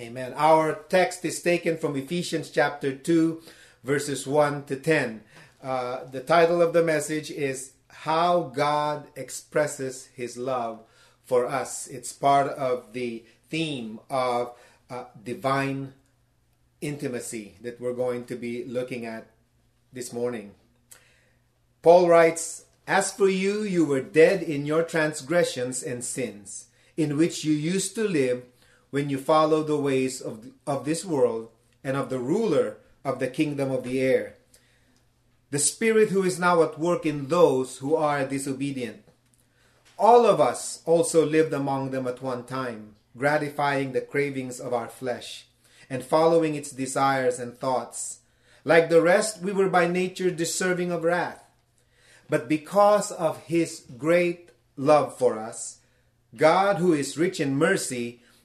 Amen. Our text is taken from Ephesians chapter 2, verses 1 to 10. Uh, the title of the message is How God Expresses His Love for Us. It's part of the theme of uh, divine intimacy that we're going to be looking at this morning. Paul writes, As for you, you were dead in your transgressions and sins, in which you used to live when you follow the ways of, of this world and of the ruler of the kingdom of the air, the Spirit who is now at work in those who are disobedient. All of us also lived among them at one time, gratifying the cravings of our flesh and following its desires and thoughts. Like the rest, we were by nature deserving of wrath. But because of his great love for us, God, who is rich in mercy,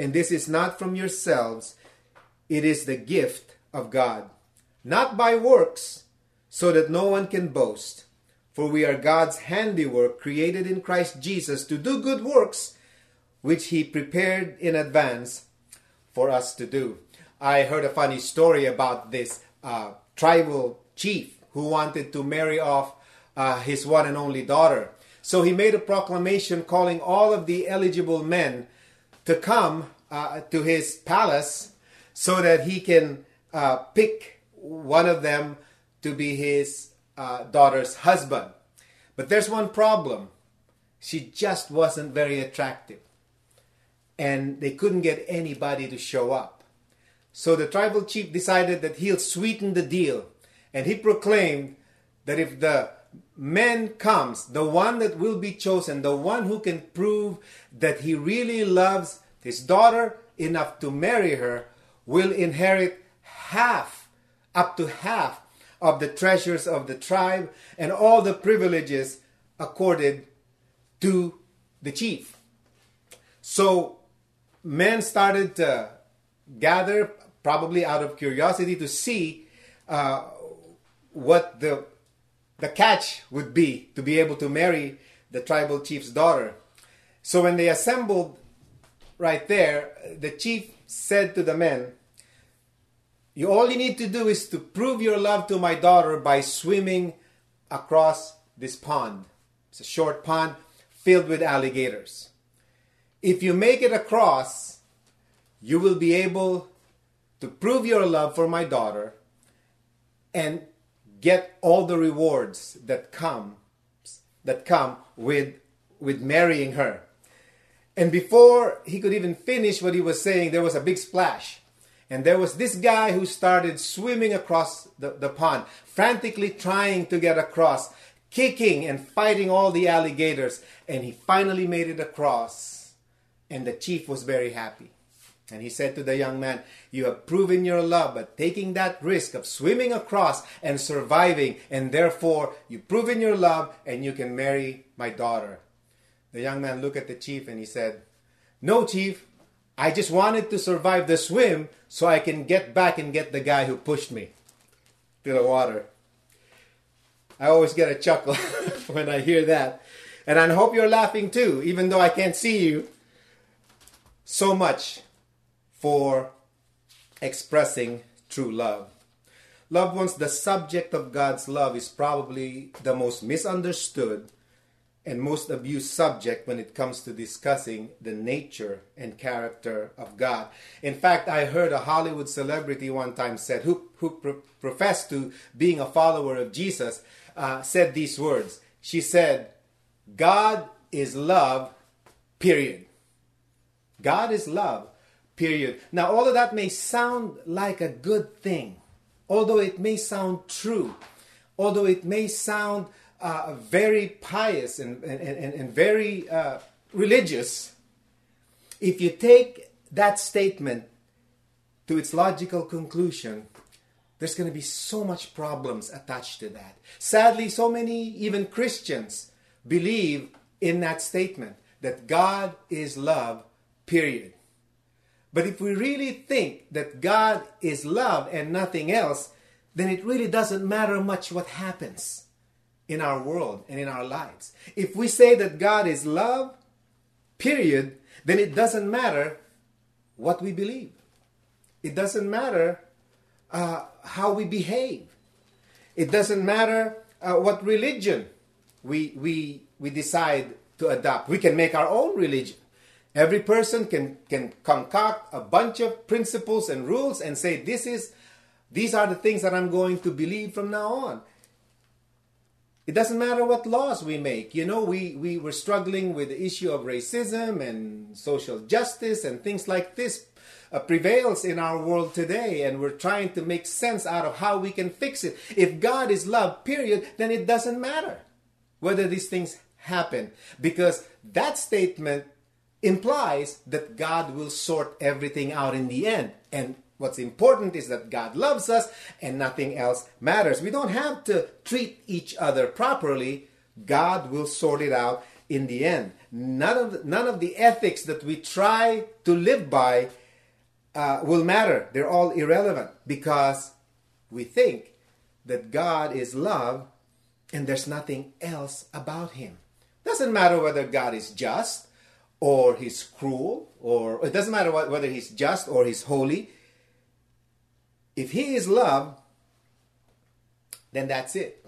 And this is not from yourselves, it is the gift of God, not by works, so that no one can boast. For we are God's handiwork, created in Christ Jesus to do good works, which He prepared in advance for us to do. I heard a funny story about this uh, tribal chief who wanted to marry off uh, his one and only daughter. So he made a proclamation calling all of the eligible men to come uh, to his palace so that he can uh, pick one of them to be his uh, daughter's husband. But there's one problem she just wasn't very attractive. And they couldn't get anybody to show up. So the tribal chief decided that he'll sweeten the deal. And he proclaimed that if the man comes, the one that will be chosen, the one who can prove that he really loves his daughter enough to marry her, will inherit half, up to half, of the treasures of the tribe and all the privileges accorded to the chief. So men started to gather, probably out of curiosity, to see uh, what the the catch would be to be able to marry the tribal chief's daughter. So when they assembled right there, the chief said to the men, you all you need to do is to prove your love to my daughter by swimming across this pond. It's a short pond filled with alligators. If you make it across, you will be able to prove your love for my daughter and get all the rewards that come that come with with marrying her. And before he could even finish what he was saying, there was a big splash. And there was this guy who started swimming across the, the pond, frantically trying to get across, kicking and fighting all the alligators. And he finally made it across. And the chief was very happy. And he said to the young man, You have proven your love, by taking that risk of swimming across and surviving, and therefore you've proven your love and you can marry my daughter. The young man looked at the chief and he said, No, chief, I just wanted to survive the swim so I can get back and get the guy who pushed me to the water. I always get a chuckle when I hear that. And I hope you're laughing too, even though I can't see you. So much for expressing true love. Loved ones, the subject of God's love is probably the most misunderstood and most abused subject when it comes to discussing the nature and character of God. In fact, I heard a Hollywood celebrity one time said, who, who pro- professed to being a follower of Jesus, uh, said these words. She said, God is love, period. God is love, period. Now, all of that may sound like a good thing, although it may sound true, although it may sound uh, very pious and, and, and, and very uh, religious, if you take that statement to its logical conclusion, there's going to be so much problems attached to that. Sadly, so many, even Christians, believe in that statement that God is love, period. But if we really think that God is love and nothing else, then it really doesn't matter much what happens in our world and in our lives. If we say that God is love, period, then it doesn't matter what we believe. It doesn't matter uh, how we behave. It doesn't matter uh, what religion we, we, we decide to adopt. We can make our own religion. Every person can, can concoct a bunch of principles and rules and say, this is, these are the things that I'm going to believe from now on. It doesn't matter what laws we make. You know, we, we were struggling with the issue of racism and social justice and things like this uh, prevails in our world today, and we're trying to make sense out of how we can fix it. If God is love, period, then it doesn't matter whether these things happen because that statement implies that God will sort everything out in the end. And what's important is that God loves us and nothing else matters. We don't have to treat each other properly. God will sort it out in the end. None of the, none of the ethics that we try to live by uh, will matter. They're all irrelevant because we think that God is love and there's nothing else about him. Doesn't matter whether God is just or he's cruel or it doesn't matter whether he's just or he's holy. If he is love, then that's it.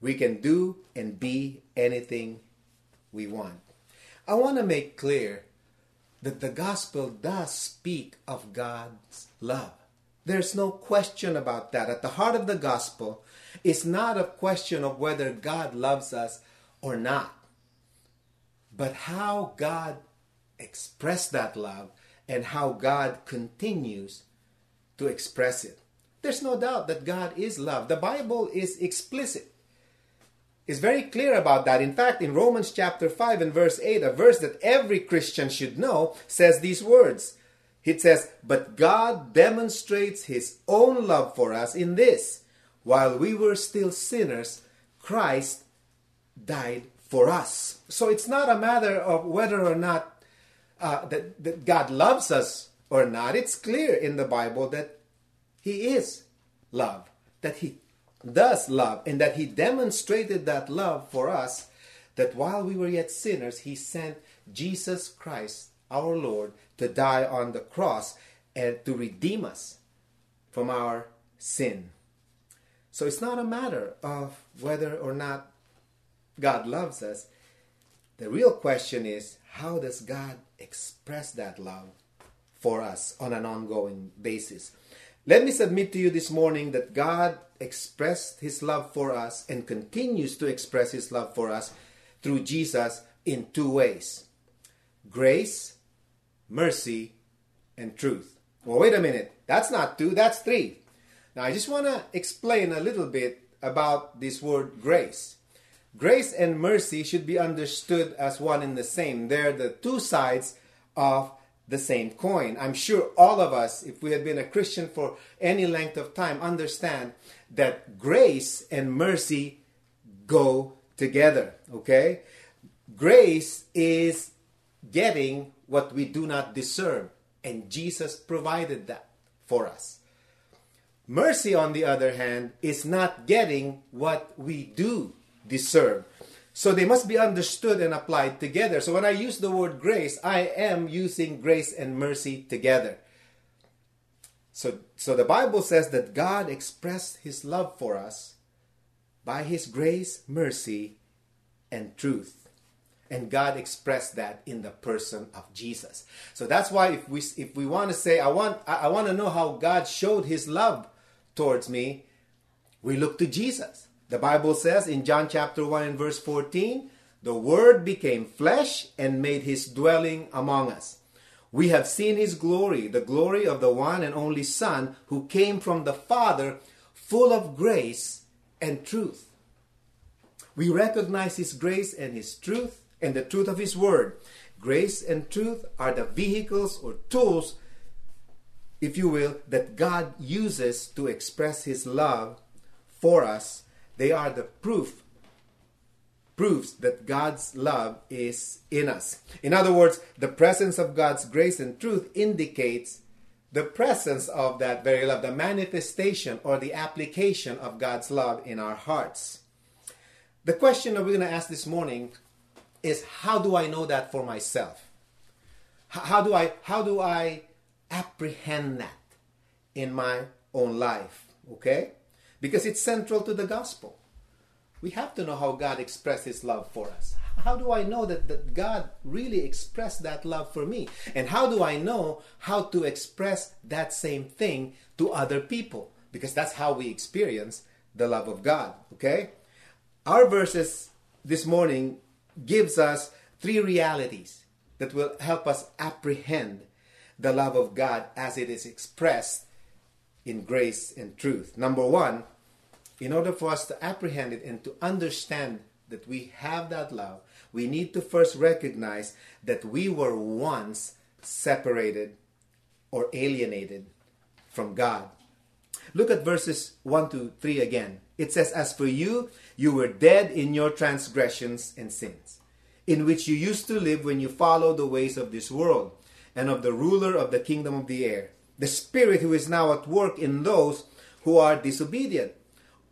We can do and be anything we want. I want to make clear that the gospel does speak of God's love. There's no question about that. At the heart of the gospel is not a question of whether God loves us or not, but how God expressed that love and how God continues to express it. There's no doubt that God is love. The Bible is explicit. It's very clear about that. In fact, in Romans chapter 5 and verse 8, a verse that every Christian should know, says these words. It says, But God demonstrates his own love for us in this while we were still sinners, Christ died for us. So it's not a matter of whether or not uh, that, that God loves us or not. It's clear in the Bible that He is love, that He does love, and that He demonstrated that love for us, that while we were yet sinners, He sent Jesus Christ, our Lord, to die on the cross and to redeem us from our sin. So it's not a matter of whether or not God loves us. The real question is how does God express that love for us on an ongoing basis? Let me submit to you this morning that God expressed his love for us and continues to express his love for us through Jesus in two ways grace, mercy, and truth. Well, wait a minute. That's not two, that's three. Now, I just want to explain a little bit about this word grace. Grace and mercy should be understood as one and the same. They're the two sides of the same coin. I'm sure all of us, if we had been a Christian for any length of time, understand that grace and mercy go together. Okay? Grace is getting what we do not deserve, and Jesus provided that for us. Mercy, on the other hand, is not getting what we do deserve. So they must be understood and applied together. So when I use the word grace, I am using grace and mercy together. So, so the Bible says that God expressed his love for us by his grace, mercy, and truth. And God expressed that in the person of Jesus. So that's why if we if we want to say I want I, I want to know how God showed his love towards me, we look to Jesus. The Bible says in John chapter 1 and verse 14, the word became flesh and made his dwelling among us. We have seen his glory, the glory of the one and only Son who came from the Father, full of grace and truth. We recognize his grace and his truth and the truth of his word. Grace and truth are the vehicles or tools, if you will, that God uses to express his love for us. They are the proof proves that God's love is in us. In other words, the presence of God's grace and truth indicates the presence of that very love, the manifestation or the application of God's love in our hearts. The question that we're going to ask this morning is how do I know that for myself? How do I how do I apprehend that in my own life? Okay? Because it's central to the gospel we have to know how God expressed His love for us. How do I know that, that God really expressed that love for me? And how do I know how to express that same thing to other people? Because that's how we experience the love of God. Okay? Our verses this morning gives us three realities that will help us apprehend the love of God as it is expressed in grace and truth. Number one, in order for us to apprehend it and to understand that we have that love, we need to first recognize that we were once separated or alienated from God. Look at verses 1 to 3 again. It says, As for you, you were dead in your transgressions and sins, in which you used to live when you followed the ways of this world and of the ruler of the kingdom of the air, the Spirit who is now at work in those who are disobedient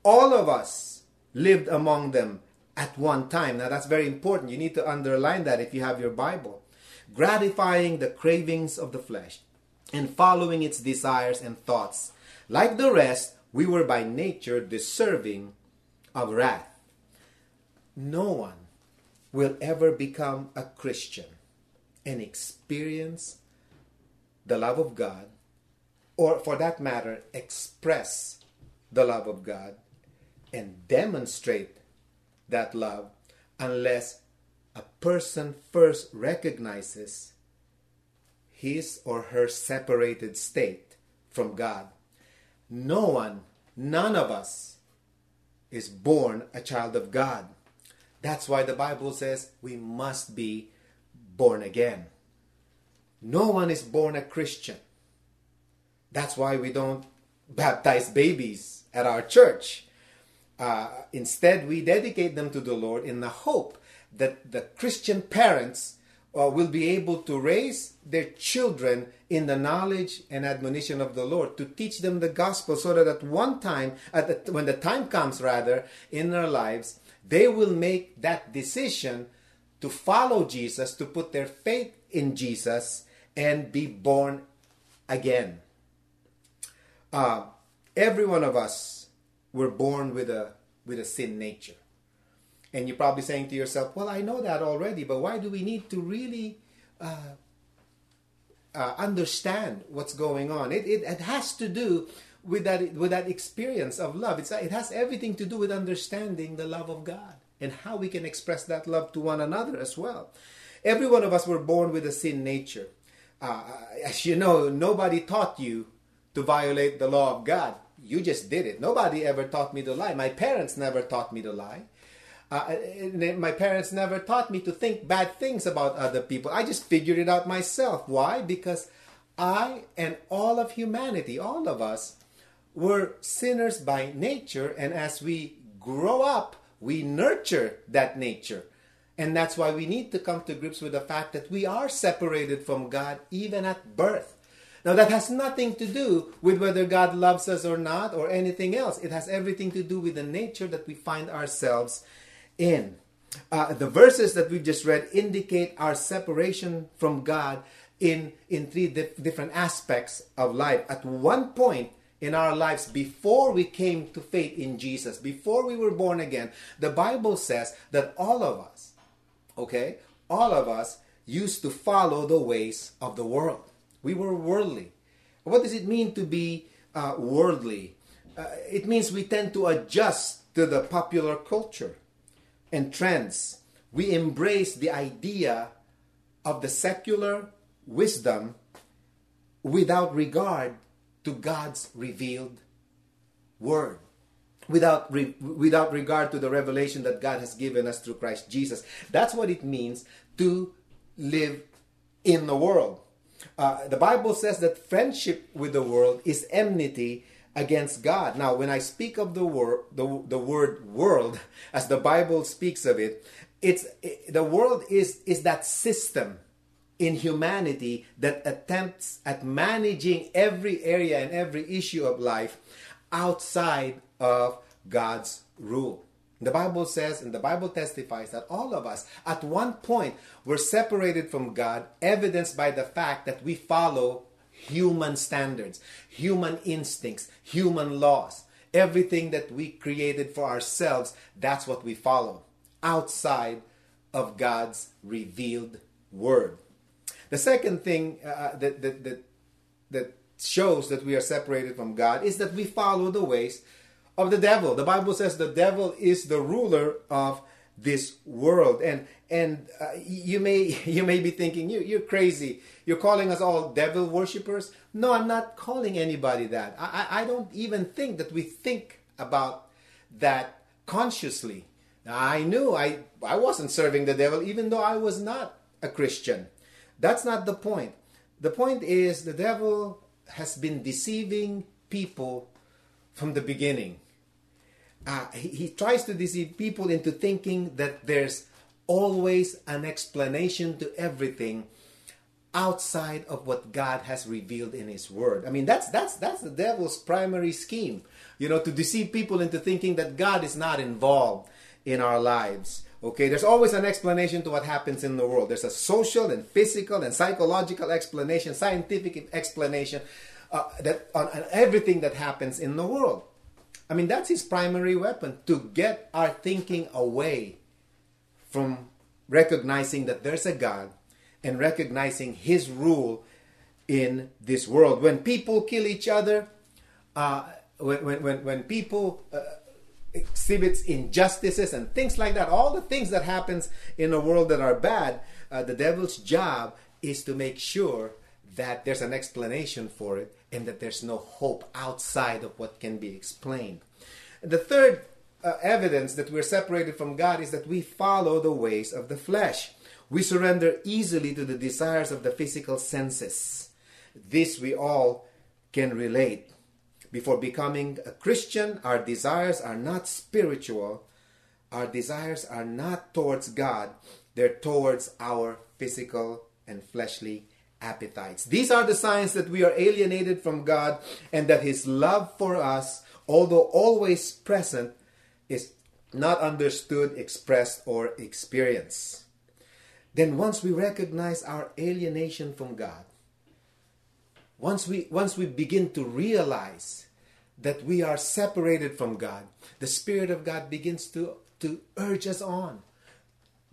all of us lived among them at one time. Now that's very important. You need to underline that if you have your Bible. Gratifying the cravings of the flesh and following its desires and thoughts. Like the rest, we were by nature deserving of wrath. No one will ever become a Christian and experience the love of God, or for that matter, express the love of God and demonstrate that love unless a person first recognizes his or her separated state from God. No one, none of us, is born a child of God. That's why the Bible says we must be born again. No one is born a Christian. That's why we don't baptize babies at our church. Uh, instead, we dedicate them to the Lord in the hope that the Christian parents uh, will be able to raise their children in the knowledge and admonition of the Lord, to teach them the gospel, so that at one time, at the, when the time comes, rather, in their lives, they will make that decision to follow Jesus, to put their faith in Jesus, and be born again. Uh, every one of us we're born with a with a sin nature. And you're probably saying to yourself, "Well, I know that already, but why do we need to really uh, uh, understand what's going on?" It, it, it has to do with that with that experience of love. It's it has everything to do with understanding the love of God and how we can express that love to one another as well. Every one of us were born with a sin nature. Uh, as you know, nobody taught you to violate the law of God you just did it. Nobody ever taught me to lie. My parents never taught me to lie. Uh, my parents never taught me to think bad things about other people. I just figured it out myself. Why? Because I and all of humanity, all of us, were sinners by nature, and as we grow up, we nurture that nature. And that's why we need to come to grips with the fact that we are separated from God even at birth. Now, that has nothing to do with whether God loves us or not or anything else. It has everything to do with the nature that we find ourselves in. Uh, the verses that we've just read indicate our separation from God in, in three dif- different aspects of life. At one point in our lives before we came to faith in Jesus, before we were born again, the Bible says that all of us, okay, all of us used to follow the ways of the world. We were worldly. What does it mean to be uh, worldly? Uh, it means we tend to adjust to the popular culture and trends. We embrace the idea of the secular wisdom without regard to God's revealed word. Without, re- without regard to the revelation that God has given us through Christ Jesus. That's what it means to live in the world. Uh, the Bible says that friendship with the world is enmity against God. Now, when I speak of the word, the, the word world, as the Bible speaks of it, it's it, the world is is that system in humanity that attempts at managing every area and every issue of life outside of God's rule. The Bible says, and the Bible testifies that all of us at one point were separated from God, evidenced by the fact that we follow human standards, human instincts, human laws. Everything that we created for ourselves, that's what we follow, outside of God's revealed word. The second thing uh, uh, that, that, that, that shows that we are separated from God is that we follow the ways of the devil. The Bible says the devil is the ruler of this world. And and uh, you may you may be thinking you you're crazy. You're calling us all devil worshippers? No i'm not calling anybody that. I i don't even think that we think about that consciously. I knew i i wasn't serving the devil even though i was not a christian. That's not the point. The point is the devil has been deceiving people from the beginning uh, he, he tries to deceive people into thinking that there's always an explanation to everything outside of what God has revealed in his word. I mean that's that's that's the devil's primary scheme. You know, to deceive people into thinking that God is not involved in our lives. Okay, there's always an explanation to what happens in the world. There's a social and physical and psychological explanation, scientific explanation uh, that on, on everything that happens in the world. I mean, that's his primary weapon to get our thinking away from recognizing that there's a God and recognizing his rule in this world. When people kill each other, uh, when, when, when, people uh, exhibits injustices and things like that, all the things that happens in a world that are bad, uh, the devil's job is to make sure that there's an explanation for it and that there's no hope outside of what can be explained. The third uh, evidence that we're separated from God is that we follow the ways of the flesh. We surrender easily to the desires of the physical senses. This we all can relate. Before becoming a Christian, our desires are not spiritual. Our desires are not towards God, they're towards our physical and fleshly appetites. These are the signs that we are alienated from God and that His love for us, although always present, is not understood, expressed, or experienced. Then once we recognize our alienation from God, once we once we begin to realize that we are separated from God, the Spirit of God begins to, to urge us on,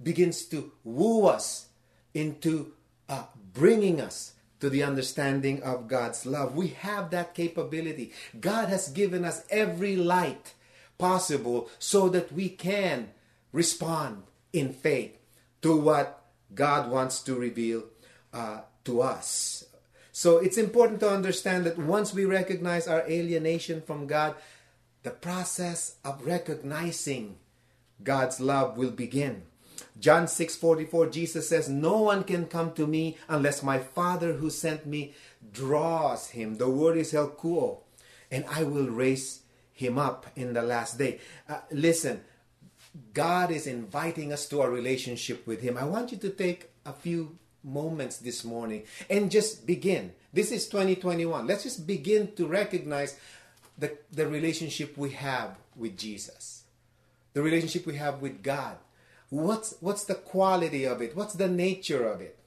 begins to woo us into uh, bringing us to the understanding of God's love. We have that capability. God has given us every light possible so that we can respond in faith to what God wants to reveal uh, to us. So it's important to understand that once we recognize our alienation from God, the process of recognizing God's love will begin. John 6:44 Jesus says, "No one can come to me unless my Father who sent me draws him." The word is helkuo, and I will raise him up in the last day. Uh, listen, God is inviting us to a relationship with him. I want you to take a few moments this morning and just begin. This is 2021. Let's just begin to recognize the, the relationship we have with Jesus, the relationship we have with God What's what's the quality of it? What's the nature of it?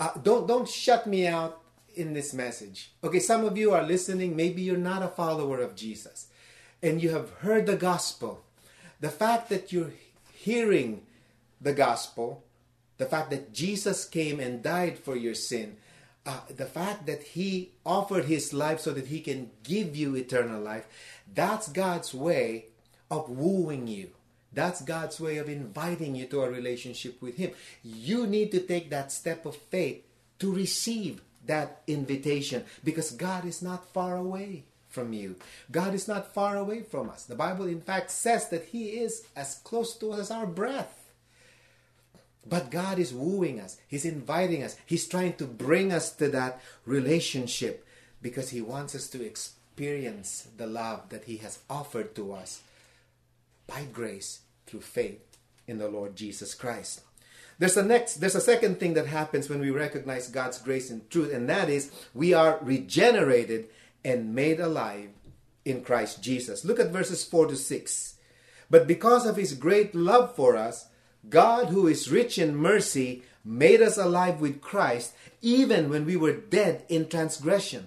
Uh, don't don't shut me out in this message. Okay, some of you are listening, maybe you're not a follower of Jesus and you have heard the gospel. The fact that you're hearing the gospel, the fact that Jesus came and died for your sin, uh, the fact that he offered his life so that he can give you eternal life, that's God's way of wooing you. That's God's way of inviting you to a relationship with him. You need to take that step of faith to receive that invitation because God is not far away from you. God is not far away from us. The Bible, in fact, says that He is as close to us as our breath. But God is wooing us, He's inviting us, He's trying to bring us to that relationship because He wants us to experience the love that He has offered to us by grace through faith in the Lord Jesus Christ. There's a next there's a second thing that happens when we recognize God's grace and truth and that is we are regenerated and made alive in Christ Jesus. Look at verses 4 to 6. But because of his great love for us, God, who is rich in mercy, made us alive with Christ even when we were dead in transgression.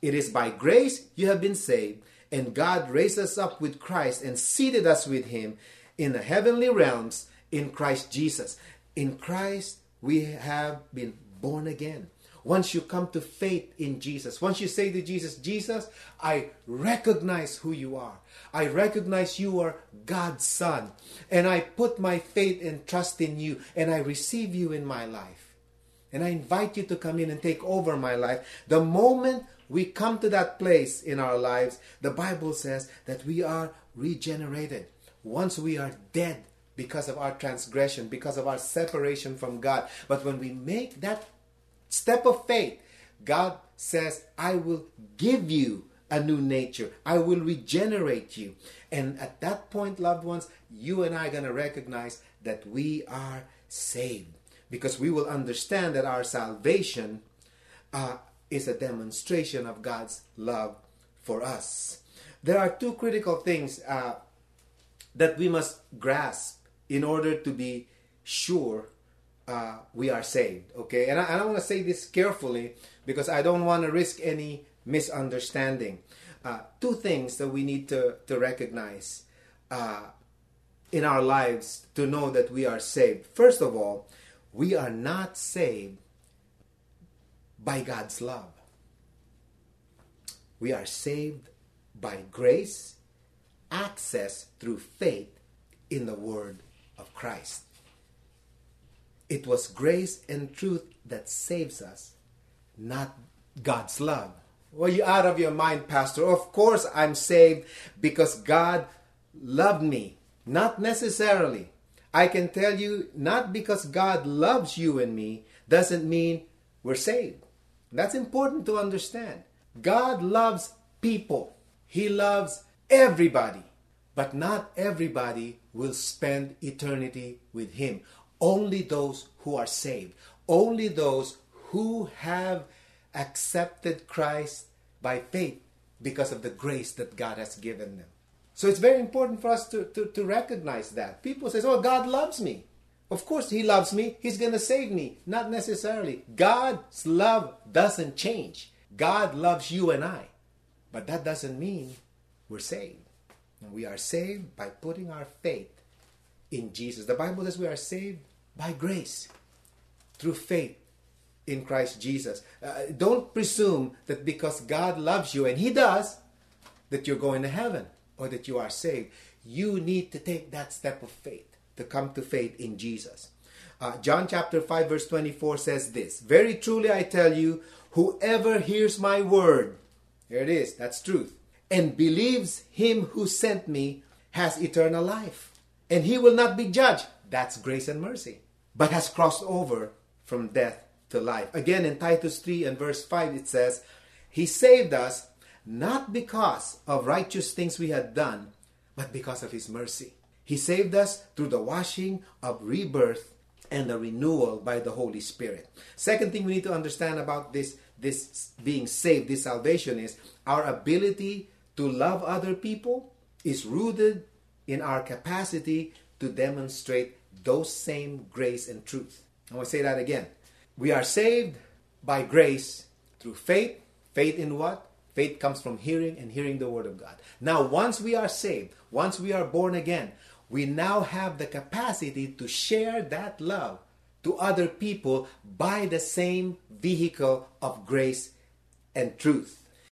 It is by grace you have been saved, and God raised us up with Christ and seated us with him in the heavenly realms in Christ Jesus. In Christ we have been born again. Once you come to faith in Jesus, once you say to Jesus, Jesus, I recognize who you are. I recognize you are God's Son. And I put my faith and trust in you. And I receive you in my life. And I invite you to come in and take over my life. The moment we come to that place in our lives, the Bible says that we are regenerated. Once we are dead because of our transgression, because of our separation from God. But when we make that step of faith, God says, I will give you a new nature. I will regenerate you. And at that point, loved ones, you and I are going to recognize that we are saved because we will understand that our salvation uh, is a demonstration of God's love for us. There are two critical things uh, that we must grasp in order to be sure uh, we are saved. Okay, and I, I want to say this carefully because I don't want to risk any misunderstanding. Uh, two things that we need to, to recognize uh, in our lives to know that we are saved. First of all, we are not saved by God's love. We are saved by grace, access through faith in the Word of Christ. It was grace and truth that saves us, not God's love. Well, you out of your mind, Pastor. Of course, I'm saved because God loved me. Not necessarily. I can tell you, not because God loves you and me doesn't mean we're saved. That's important to understand. God loves people, He loves everybody, but not everybody will spend eternity with Him only those who are saved, only those who have accepted Christ by faith because of the grace that God has given them. So it's very important for us to, to, to recognize that. People say, Oh, God loves me. Of course, He loves me. He's going to save me. Not necessarily. God's love doesn't change. God loves you and I. But that doesn't mean we're saved. And we are saved by putting our faith in Jesus. The Bible says we are saved by grace through faith in Christ Jesus. Uh, don't presume that because God loves you, and He does, that you're going to heaven or that you are saved. You need to take that step of faith to come to faith in Jesus. Uh, John chapter 5, verse 24 says this Very truly I tell you, whoever hears my word, here it is, that's truth, and believes him who sent me has eternal life, and he will not be judged. That's grace and mercy but has crossed over from death to life. Again, in Titus 3 and verse 5, it says, He saved us not because of righteous things we had done, but because of His mercy. He saved us through the washing of rebirth and the renewal by the Holy Spirit. Second thing we need to understand about this, this being saved, this salvation, is our ability to love other people is rooted in our capacity to demonstrate those same grace and truth. I want to say that again. We are saved by grace Through faith. Faith in what? Faith comes from hearing and hearing the Word of God. Now, once we are saved, once we are born again, we now have the capacity to share that love to other people by the same vehicle of grace and truth.